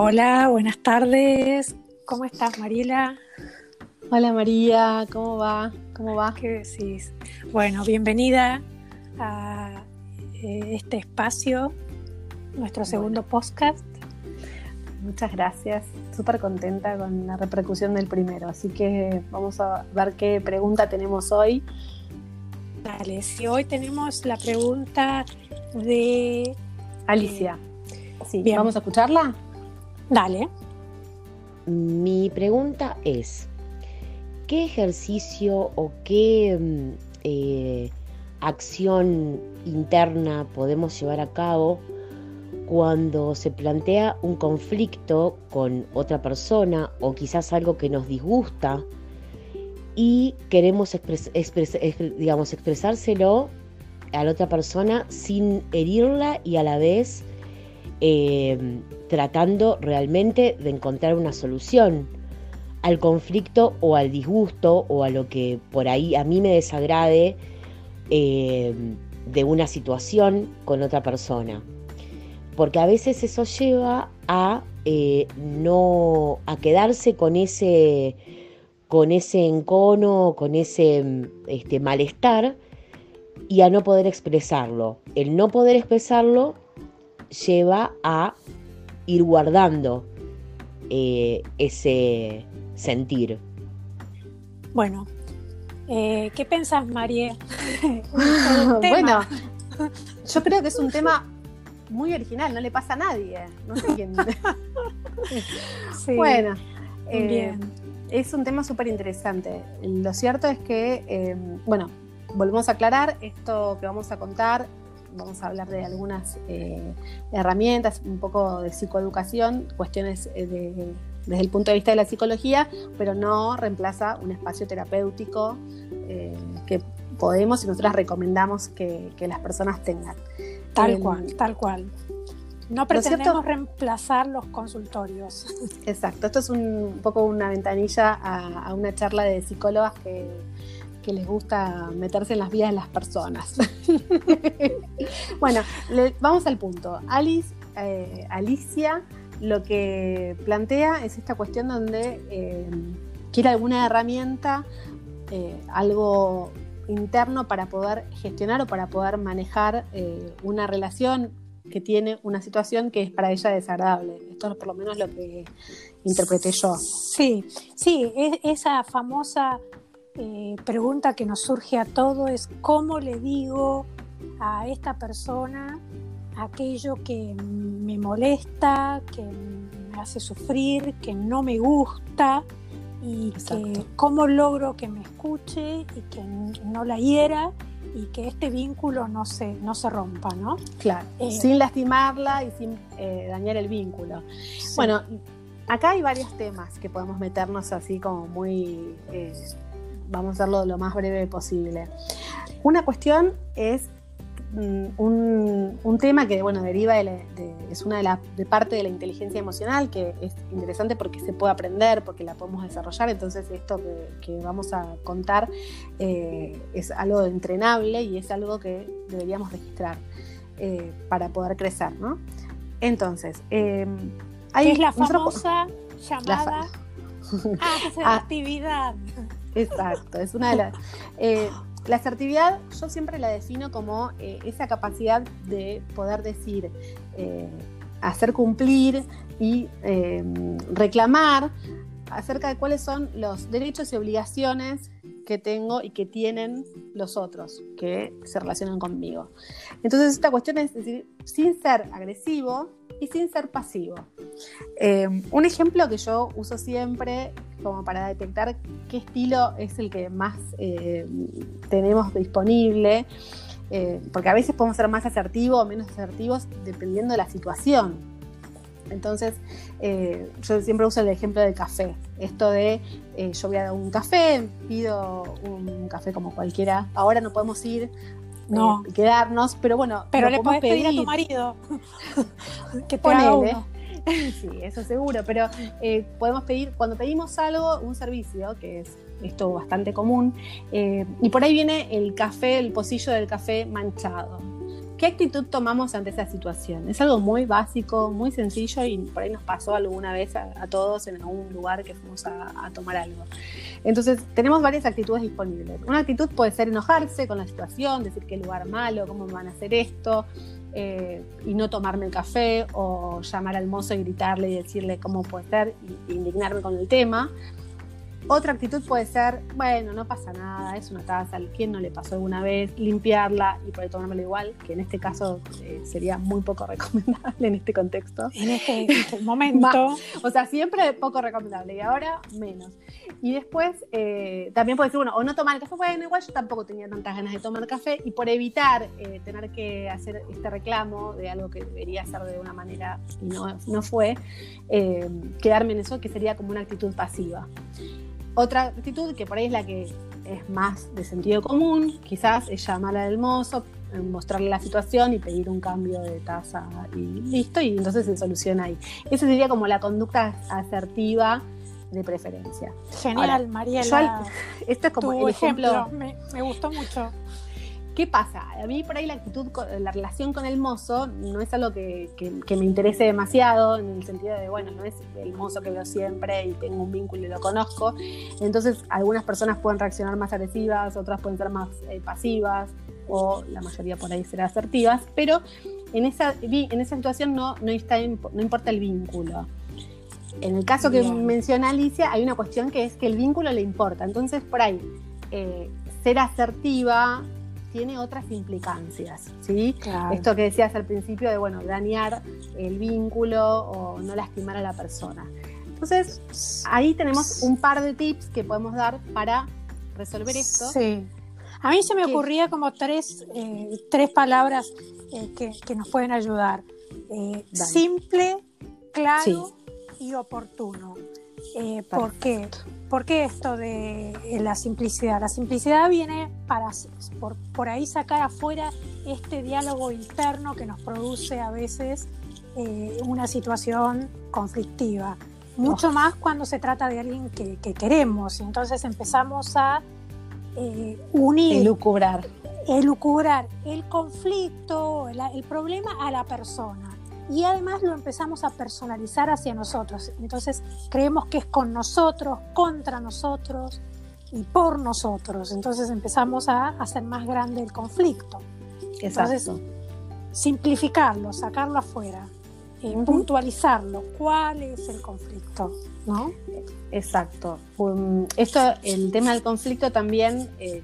Hola, buenas tardes. ¿Cómo estás, Mariela? Hola María, ¿cómo va? ¿Cómo va? ¿Qué decís? Bueno, bienvenida a eh, este espacio, nuestro segundo podcast. Muchas gracias, súper contenta con la repercusión del primero, así que vamos a ver qué pregunta tenemos hoy. Dale, si hoy tenemos la pregunta de Alicia. sí, ¿vamos a escucharla? Dale. Mi pregunta es, ¿qué ejercicio o qué mm, eh, acción interna podemos llevar a cabo cuando se plantea un conflicto con otra persona o quizás algo que nos disgusta y queremos digamos, expresárselo a la otra persona sin herirla y a la vez eh, tratando realmente de encontrar una solución al conflicto o al disgusto o a lo que por ahí a mí me desagrade eh, de una situación con otra persona. Porque a veces eso lleva a eh, no a quedarse con ese con ese encono, con ese este, malestar y a no poder expresarlo. El no poder expresarlo lleva a ir guardando eh, ese sentir. Bueno, eh, ¿qué pensás, María? bueno, yo creo que es un tema muy original, no le pasa a nadie. No sé quién. Bueno, eh, es un tema súper interesante. Lo cierto es que, bueno, volvemos a aclarar, esto que vamos a contar vamos a hablar de algunas eh, herramientas, un poco de psicoeducación, cuestiones eh, desde el punto de vista de la psicología, pero no reemplaza un espacio terapéutico eh, que podemos y nosotras recomendamos que, las personas tengan. Tal cual, tal cual. No pretendemos reemplazar los consultorios. Exacto, esto es un, poco una ventanilla a una charla de psicólogas que que les gusta meterse en las vidas de las personas. bueno, vamos al punto. Alice, eh, Alicia lo que plantea es esta cuestión donde eh, quiere alguna herramienta, eh, algo interno para poder gestionar o para poder manejar una relación que tiene una situación que es para ella desagradable. Esto es por lo menos lo que interpreté yo. Sí, sí, esa famosa eh, pregunta que nos surge a todos es cómo le digo a esta persona aquello que me molesta, que me hace sufrir, que no me gusta y que cómo logro que me escuche y que no la hiera y que este vínculo no se, no se rompa, ¿no? Claro, eh, sin lastimarla y sin eh, dañar el vínculo. Bueno, acá hay varios temas que podemos meternos así como muy vamos a hacerlo lo más breve posible. Una cuestión es mm, un, tema que bueno deriva de, es una de las de parte de la inteligencia emocional que es interesante porque se puede aprender porque la podemos desarrollar. Entonces esto que, vamos a contar eh, es algo entrenable y es algo que deberíamos registrar eh, para poder crecer ¿no? entonces eh, hay es la famosa llamada actividad. Exacto, es una de las... La asertividad yo siempre la defino como eh, esa capacidad de poder decir, eh, hacer cumplir y reclamar acerca de cuáles son los derechos y obligaciones que tengo y que tienen los otros que se relacionan conmigo. Entonces esta cuestión es decir, sin ser agresivo y sin ser pasivo. un ejemplo que yo uso siempre como para detectar qué estilo es el que más eh, tenemos disponible, eh, porque a veces podemos ser más asertivos o menos asertivos dependiendo de la situación. Entonces, eh, yo siempre uso el ejemplo del café. Esto de yo voy a dar un café, pido un café como cualquiera. Ahora no podemos ir no. quedarnos, pero bueno, pero le puedes pedir a tu marido que te haga sí, eso seguro, pero eh, podemos pedir, cuando pedimos algo, un servicio, que es esto bastante común, eh, y por ahí viene el café, el pocillo del café manchado. ¿Qué actitud tomamos ante esa situación? Es algo muy básico, muy sencillo y por ahí nos pasó alguna vez a, todos en algún lugar que fuimos a, tomar algo. Entonces, tenemos varias actitudes disponibles. Una actitud puede ser enojarse con la situación, decir qué lugar malo, cómo van a hacer esto, eh, y no tomarme el café o llamar al mozo y gritarle y decirle cómo puede ser y indignarme con el tema. Otra actitud puede ser, bueno, no pasa nada, es una taza, ¿quién no le pasó alguna vez? Limpiarla y poder tomármela igual, que en este caso eh, sería muy poco recomendable en este contexto. En este, este momento. o sea, siempre poco recomendable y ahora menos. Y después eh, también puede ser, bueno, o no tomar el café, bueno, igual yo tampoco tenía tantas ganas de tomar café y por evitar eh, tener que hacer este reclamo de algo que debería hacer de una manera y no, no fue, quedarme en eso que sería como una actitud pasiva. Otra actitud que por ahí es la que es más de sentido común, quizás es llamar al mozo, mostrarle la situación y pedir un cambio de tasa y listo, y entonces se soluciona ahí. Esa sería como la conducta asertiva de preferencia. Genial, Mariela. esto es como el ejemplo. Me, me, gustó mucho. ¿Qué pasa? A mí por ahí la actitud, la relación con el mozo no es algo que, me interese demasiado, en el sentido de, bueno, no es el mozo que veo siempre y tengo un vínculo y lo conozco. Entonces, algunas personas pueden reaccionar más agresivas, otras pueden ser más eh, pasivas, o la mayoría por ahí será asertivas, pero en esa, en esa situación no, no, está, no importa el vínculo. En el caso que menciona Alicia, hay una cuestión que es que el vínculo le importa. Entonces, por ahí, eh, ser asertiva tiene otras implicancias, ¿sí? Esto que decías al principio de, bueno, dañar el vínculo o no lastimar a la persona. Entonces, ahí tenemos un par de tips que podemos dar para resolver esto. Sí. A mí se me ocurría como tres, eh, tres palabras eh, que, nos pueden ayudar. Eh, simple, claro y oportuno. ¿Por qué? ¿Por qué esto de eh, la simplicidad? La simplicidad viene para por, ahí sacar afuera este diálogo interno que nos produce a veces eh, una situación conflictiva. Mucho más cuando se trata de alguien que, queremos y entonces empezamos a eh, unir. Elucubrar. Elucubrar el conflicto, el problema a la persona y además lo empezamos a personalizar hacia nosotros. Entonces creemos que es con nosotros, contra nosotros y por nosotros. Entonces empezamos a hacer más grande el conflicto. Entonces, simplificarlo, sacarlo afuera, eh, puntualizarlo. ¿Cuál es el conflicto? ¿No? Exacto. Um, esto, el tema del conflicto también, eh,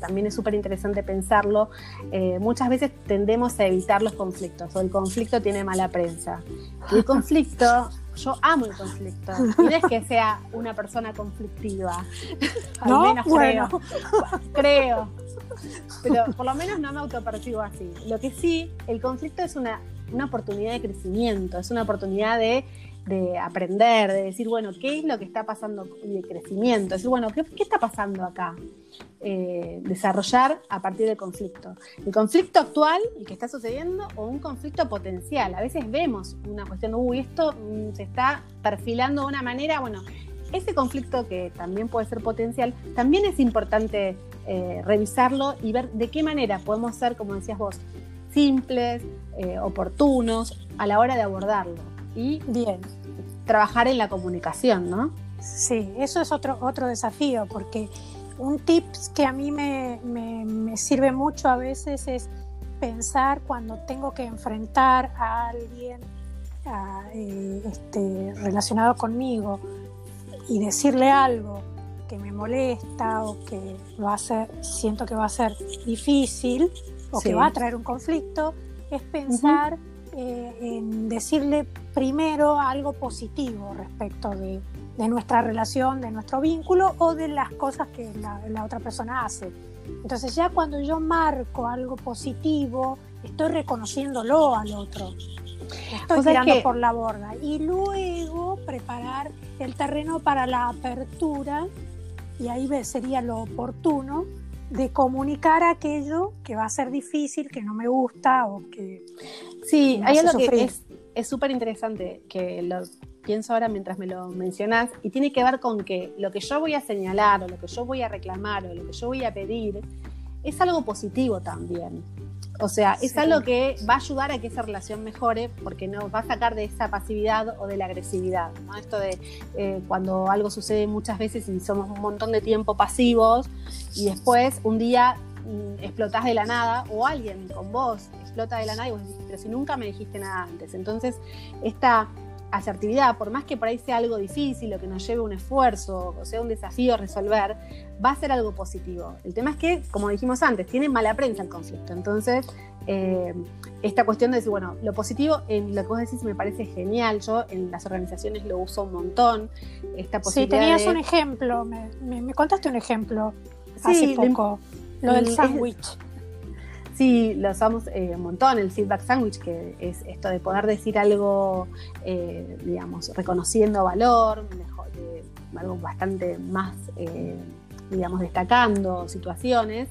también es súper interesante pensarlo. Eh, muchas veces tendemos a evitar los conflictos o el conflicto tiene mala prensa. el conflicto, yo amo el conflicto. No es que sea una persona conflictiva. Al ¿No? menos creo. creo. Pero por lo menos no me autopercibo así. Lo que sí, el conflicto es una, una oportunidad de crecimiento, es una oportunidad de de aprender, de decir, bueno, ¿qué es lo que está pasando de crecimiento? Decir, bueno, ¿qué, está pasando acá? Eh, desarrollar a partir del conflicto. El conflicto actual y que está sucediendo o un conflicto potencial. A veces vemos una cuestión, uy, esto mm, se está perfilando de una manera, bueno, ese conflicto que también puede ser potencial, también es importante eh, revisarlo y ver de qué manera podemos ser, como decías vos, simples, eh, oportunos a la hora de abordarlo y bien, trabajar en la comunicación, ¿no? Sí, eso es otro, otro desafío, porque un tip que a mí me, sirve mucho a veces es pensar cuando tengo que enfrentar a alguien eh, este, relacionado conmigo y decirle algo que me molesta o que va a ser, siento que va a ser difícil o que va a traer un conflicto, es pensar eh, en decirle primero algo positivo respecto de, nuestra relación, de nuestro vínculo o de las cosas que la, otra persona hace. Entonces ya cuando yo marco algo positivo, estoy reconociéndolo al otro. Estoy tirando por la borda. Y luego preparar el terreno para la apertura, y ahí sería lo oportuno, de comunicar aquello que va a ser difícil, que no me gusta o que... Sí, hay algo que es súper interesante, que lo pienso ahora mientras me lo mencionas, y tiene que ver con que lo que yo voy a señalar o lo que yo voy a reclamar o lo que yo voy a pedir es algo positivo también. O sea, es algo que va a ayudar a que esa relación mejore porque nos va a sacar de esa pasividad o de la agresividad. ¿no? Esto de eh, cuando algo sucede muchas veces y somos un montón de tiempo pasivos y después un día mm, explotás de la nada o alguien con vos explota de la nada y vos decís, pero si nunca me dijiste nada antes. Entonces, esta asertividad, por más que por ahí sea algo difícil o que nos lleve un esfuerzo o sea un desafío resolver, va a ser algo positivo. El tema es que, como dijimos antes, tiene mala prensa el conflicto. Entonces, eh, esta cuestión de decir, bueno, lo positivo en lo que vos decís me parece genial. Yo en las organizaciones lo uso un montón. Esta posibilidad sí, tenías un ejemplo, me, contaste un ejemplo hace poco, lo del sándwich. Sí, lo usamos eh, un montón, el feedback sandwich, que es esto de poder decir algo, eh, digamos, reconociendo valor, mejor, algo bastante más, eh, digamos, destacando situaciones.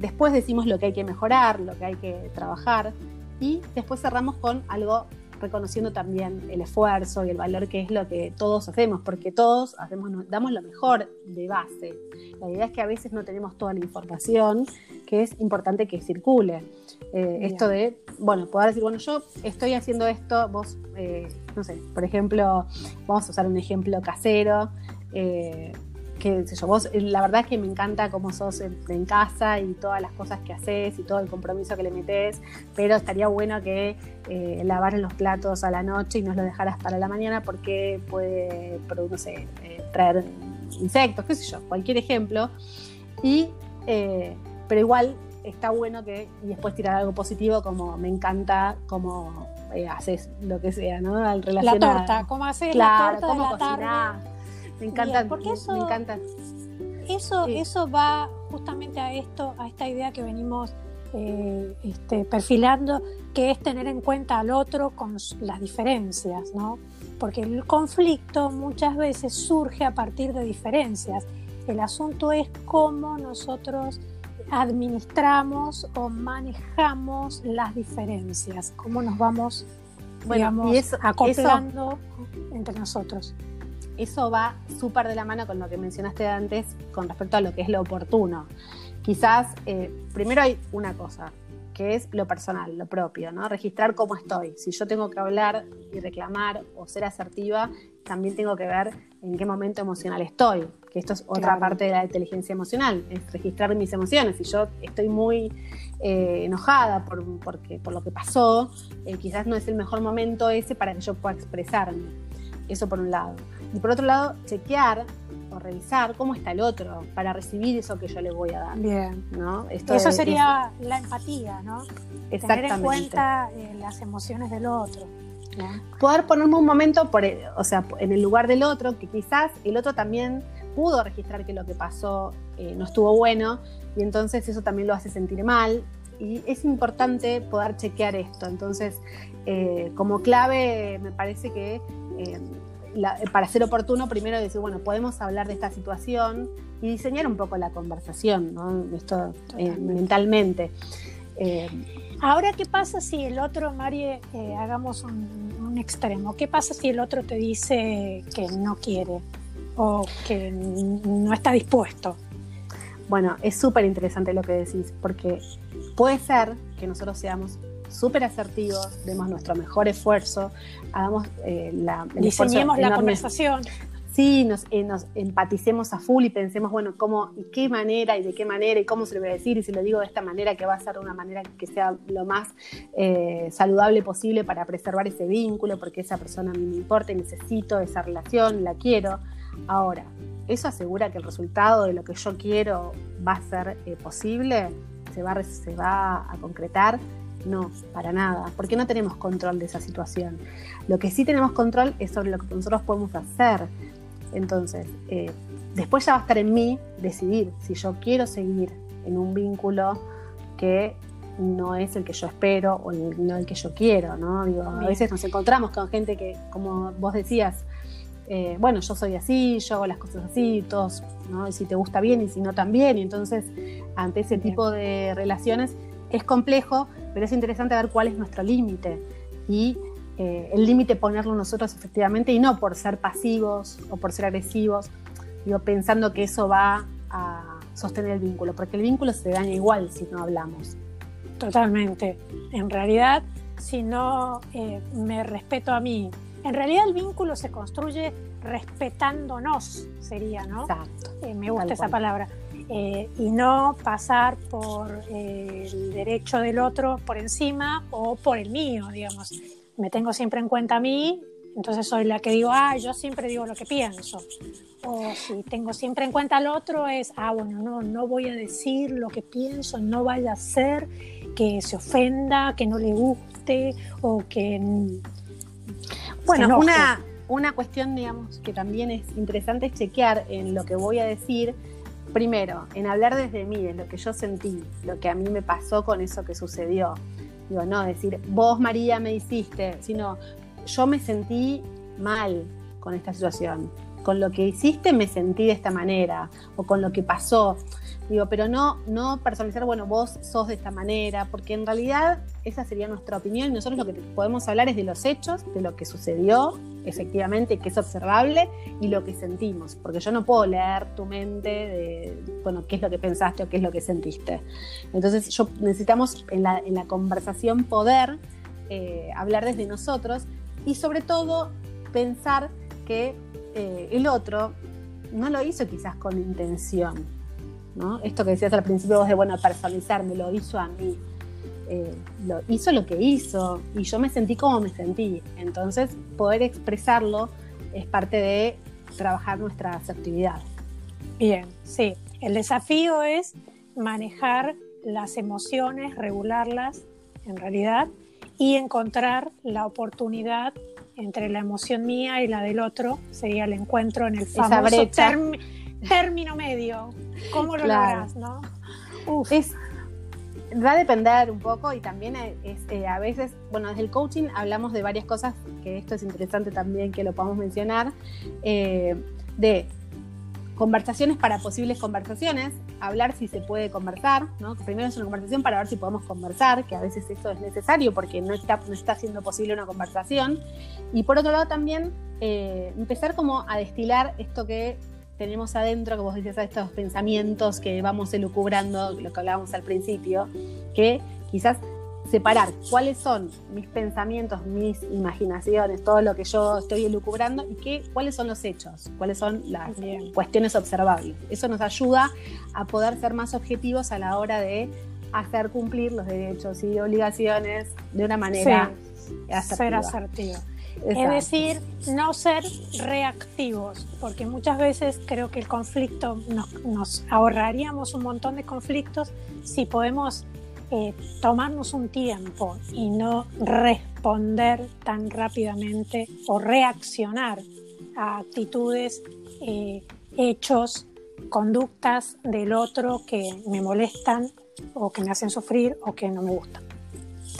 después decimos lo que hay que mejorar, lo que hay que trabajar y después cerramos con algo reconociendo también el esfuerzo y el valor que es lo que todos hacemos, porque todos hacemos, damos lo mejor de base. La idea es que a veces no tenemos toda la información, que es importante que circule. Eh, esto de, bueno, poder decir, bueno, yo estoy haciendo esto, vos, eh, no sé, por ejemplo, vamos a usar un ejemplo casero. Eh, que sé yo, vos, la verdad es que me encanta cómo sos en, casa y todas las cosas que haces y todo el compromiso que le metes, pero estaría bueno que eh, lavaras los platos a la noche y no los dejaras para la mañana porque puede, no sé, eh, traer insectos, qué sé yo, cualquier ejemplo. Y, eh, pero igual está bueno que y después tirar algo positivo como me encanta cómo haces lo que sea, ¿no? Al la torta, cómo haces la torta de la tarde me encanta, porque eso, me encanta. Eso, eso va justamente a esto, a esta idea que venimos eh, este, perfilando, que es tener en cuenta al otro con las diferencias, ¿no? Porque el conflicto muchas veces surge a partir de diferencias. El asunto es cómo nosotros administramos o manejamos las diferencias, cómo nos vamos, digamos, acoplando entre nosotros eso va súper de la mano con lo que mencionaste antes con respecto a lo que es lo oportuno. Quizás, eh, primero hay una cosa, que es lo personal, lo propio, ¿no? Registrar cómo estoy. Si yo tengo que hablar y reclamar o ser asertiva, también tengo que ver en qué momento emocional estoy, que esto es otra parte de la inteligencia emocional, es registrar mis emociones. Si yo estoy muy eh, enojada por, porque, por lo que pasó, eh, quizás no es el mejor momento ese para que yo pueda expresarme. Eso por un lado. Y por otro lado, chequear o revisar cómo está el otro para recibir eso que yo le voy a dar. Bien. ¿no? eso sería la empatía, ¿no? Exactamente. Tener en cuenta eh, las emociones del otro. Poder ponerme un momento, por, o sea, en el lugar del otro, que quizás el otro también pudo registrar que lo que pasó eh, no estuvo bueno y entonces eso también lo hace sentir mal. Y es importante poder chequear esto. Entonces, eh, como clave, me parece que para ser oportuno, primero decir, bueno, podemos hablar de esta situación y diseñar un poco la conversación, ¿no? Esto eh, mentalmente. Ahora, ¿qué pasa si el otro, Marie, eh, hagamos un, extremo? ¿Qué pasa si el otro te dice que no quiere o que no está dispuesto? Bueno, es súper interesante lo que decís, porque puede ser que nosotros seamos súper asertivos, demos nuestro mejor esfuerzo, hagamos eh, la... Diseñemos la conversación. Sí, nos, eh, empaticemos a full y pensemos, bueno, cómo y qué manera y de qué manera y cómo se lo voy a decir y si lo digo de esta manera, que va a ser una manera que sea lo más eh, saludable posible para preservar ese vínculo, porque esa persona a mí me importa necesito esa relación, la quiero. Ahora, ¿eso asegura que el resultado de lo que yo quiero va a ser posible? ¿Se va, ¿Se va a concretar? No, para nada, porque no tenemos control de esa situación. Lo que sí tenemos control es sobre lo que nosotros podemos hacer. Entonces, eh, después ya va a estar en mí decidir si yo quiero seguir en un vínculo que no es el que yo espero o no el que yo quiero, ¿no? Digo, a veces nos encontramos con gente que, como vos decías, eh, bueno, yo soy así, yo hago las cosas así, todos, ¿no? Y si te gusta bien y si no también, y entonces ante ese tipo de relaciones es complejo, pero es interesante ver cuál es nuestro límite y eh, el límite ponerlo nosotros efectivamente y no por ser pasivos o por ser agresivos, digo, pensando que eso va a, sostener el vínculo, porque el vínculo se daña igual si no hablamos. Totalmente. En realidad, si no eh, me respeto a mí, en realidad el vínculo se construye respetándonos, sería, ¿no? Exacto. Eh, me gusta esa palabra. Eh, y no pasar por el derecho del otro por encima o por el mío, digamos. Me tengo siempre en cuenta a mí, entonces soy la que digo, ah, yo siempre digo lo que pienso. O si tengo siempre en cuenta al otro es, ah, bueno, no, no voy a decir lo que pienso, no vaya a ser que se ofenda, que no le guste o que... Bueno, una, una cuestión, digamos, que también es interesante es chequear en lo que voy a decir. Primero, en hablar desde mí, de lo que yo sentí, lo que a mí me pasó con eso que sucedió. Digo, no decir, vos María me hiciste, sino yo me sentí mal con esta situación. Con lo que hiciste me sentí de esta manera, o con lo que pasó. Digo, pero no, no personalizar, bueno, vos sos de esta manera, porque en realidad esa sería nuestra opinión nosotros lo que podemos hablar es de los hechos, de lo que sucedió efectivamente, que es observable, y lo que sentimos, porque yo no puedo leer tu mente de, bueno, qué es lo que pensaste o qué es lo que sentiste. Entonces, yo necesitamos en la, en la conversación poder eh, hablar desde nosotros y sobre todo pensar que eh, el otro no lo hizo quizás con intención, esto que decías al principio vos de, bueno, personalizar, me lo hizo a mí. Eh, lo, hizo lo que hizo y yo me sentí como me sentí. Entonces, poder expresarlo es parte de trabajar nuestra asertividad. Bien, sí. El desafío es manejar las emociones, regularlas en realidad y encontrar la oportunidad entre la emoción mía y la del otro. Sería el encuentro en el famoso término medio. ¿Cómo lo logras, no? Es, va a depender un poco y también es, eh, a veces, bueno, desde el coaching hablamos de varias cosas, que esto es interesante también que lo podamos mencionar, eh, de conversaciones para posibles conversaciones, hablar si se puede conversar, ¿no? Primero es una conversación para ver si podemos conversar, que a veces eso es necesario porque no está, no está siendo posible una conversación. Y por otro lado también eh, empezar como a destilar esto que tenemos adentro, como vos decías, estos pensamientos que vamos elucubrando, lo que hablábamos al principio, que quizás separar cuáles son mis pensamientos, mis imaginaciones, todo lo que yo estoy elucubrando y qué, cuáles son los hechos, cuáles son las cuestiones observables. Eso nos ayuda a poder ser más objetivos a la hora de hacer cumplir los derechos y obligaciones de una manera Ser asertivo. Es decir, no ser reactivos, porque muchas veces creo que el conflicto nos, ahorraríamos un montón de conflictos si podemos eh, tomarnos un tiempo y no responder tan rápidamente o reaccionar a actitudes, eh, hechos, conductas del otro que me molestan o que me hacen sufrir o que no me gustan.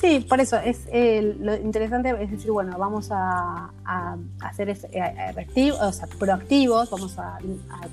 Sí, por eso es lo interesante es decir, bueno, vamos a, a, ser eh, o sea, proactivos, vamos a,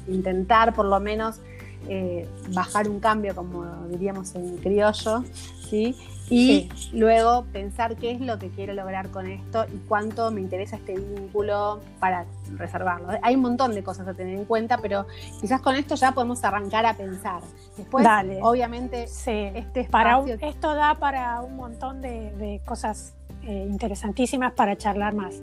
intentar por lo menos eh, bajar un cambio, como diríamos en criollo, ¿sí? Y luego pensar qué es lo que quiero lograr con esto y cuánto me interesa este vínculo para reservarlo. Hay un montón de cosas a tener en cuenta, pero quizás con esto ya podemos arrancar a pensar. Después, obviamente, este para esto da para un montón de, cosas eh, interesantísimas para charlar más.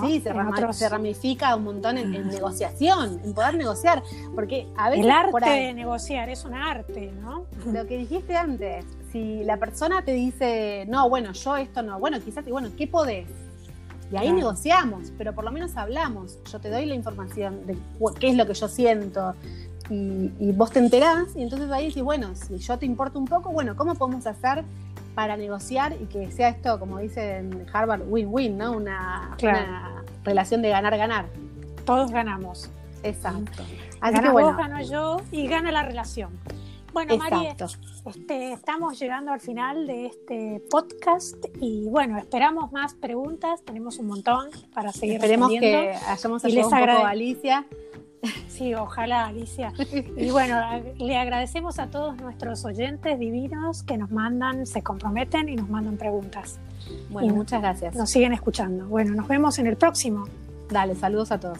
Sí, se, ramifica un montón en, negociación, en poder negociar, porque a veces... El arte de negociar es un arte, ¿no? Lo que dijiste antes, si la persona te dice, no, bueno, yo esto no, bueno, quizás, bueno, ¿qué podés? Y ahí negociamos, pero por lo menos hablamos. Yo te doy la información de qué es lo que yo siento y, y vos te enterás y entonces ahí decís, bueno, si yo te importo un poco, bueno, ¿cómo podemos hacer para negociar y que sea esto, como dice en Harvard, win-win, ¿no? Una, relación de ganar-ganar. Todos ganamos. Exacto. Así que bueno. vos, gano yo y gana la relación. Bueno, María, este, estamos llegando al final de este podcast y bueno, esperamos más preguntas, tenemos un montón para seguir Esperemos que hayamos ayudado un poco a Alicia Sí, ojalá, Alicia. Y bueno, le agradecemos a todos nuestros oyentes divinos que nos mandan, se comprometen y nos mandan preguntas. Bueno, muchas gracias. Nos siguen escuchando. Bueno, nos vemos en el próximo. Dale, saludos a todos.